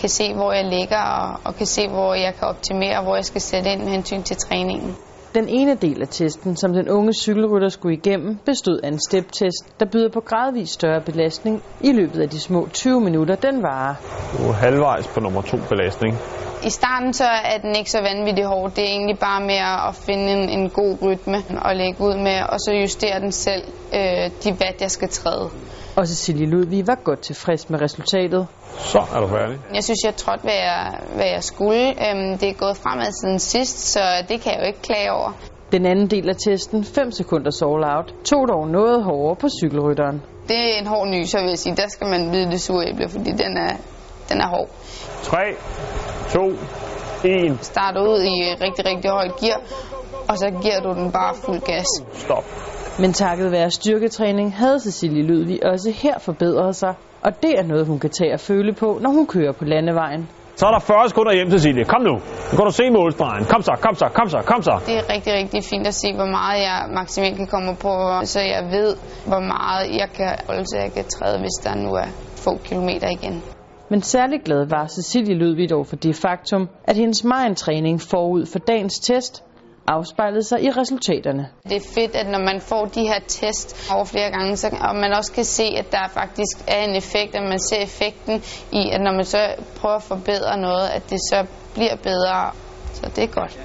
kan se, hvor jeg ligger, og, og kan se, hvor jeg kan optimere, hvor jeg skal sætte ind med hensyn til træningen. Den ene del af testen, som den unge cykelrytter skulle igennem, bestod af en step-test, der byder på gradvist større belastning i løbet af de små 20 minutter, den varer. Du er halvvejs på nummer to belastning. I starten så er den ikke så vanvittig hård. Det er egentlig bare med at finde en, en god rytme og lægge ud med, og så justere den selv øh, de watt, jeg skal træde. Og Cecilie Ludvig var godt tilfreds med resultatet. Så er du færdig. Jeg synes, jeg trådte, hvad jeg, hvad jeg skulle. Øhm, det er gået fremad siden sidst, så det kan jeg jo ikke klage over. Den anden del af testen, 5 sekunders all out, tog dog noget hårdere på cykelrytteren. Det er en hård nyser, vil jeg sige. Der skal man vide det sure æble, fordi den er, den er hård. 3, 2, 1. Starter ud i rigtig, rigtig højt gear, og så giver du den bare fuld gas. Stop. Men takket være styrketræning havde Cecilie Ludvig også her forbedret sig, og det er noget, hun kan tage og føle på, når hun kører på landevejen. Så er der 40 sekunder hjem, Cecilie. Kom nu. Nu kan du se målstregen. Kom så, kom så, kom så, kom så. Det er rigtig, rigtig fint at se, hvor meget jeg maksimalt kan komme på, så jeg ved, hvor meget jeg kan holde, så jeg kan træde, hvis der nu er få kilometer igen. Men særlig glad var Cecilie Ludvig dog for det faktum, at hendes træning forud for dagens test afspejlede sig i resultaterne. Det er fedt, at når man får de her test over flere gange, så, og man også kan se, at der faktisk er en effekt, at man ser effekten i, at når man så prøver at forbedre noget, at det så bliver bedre. Så det er godt.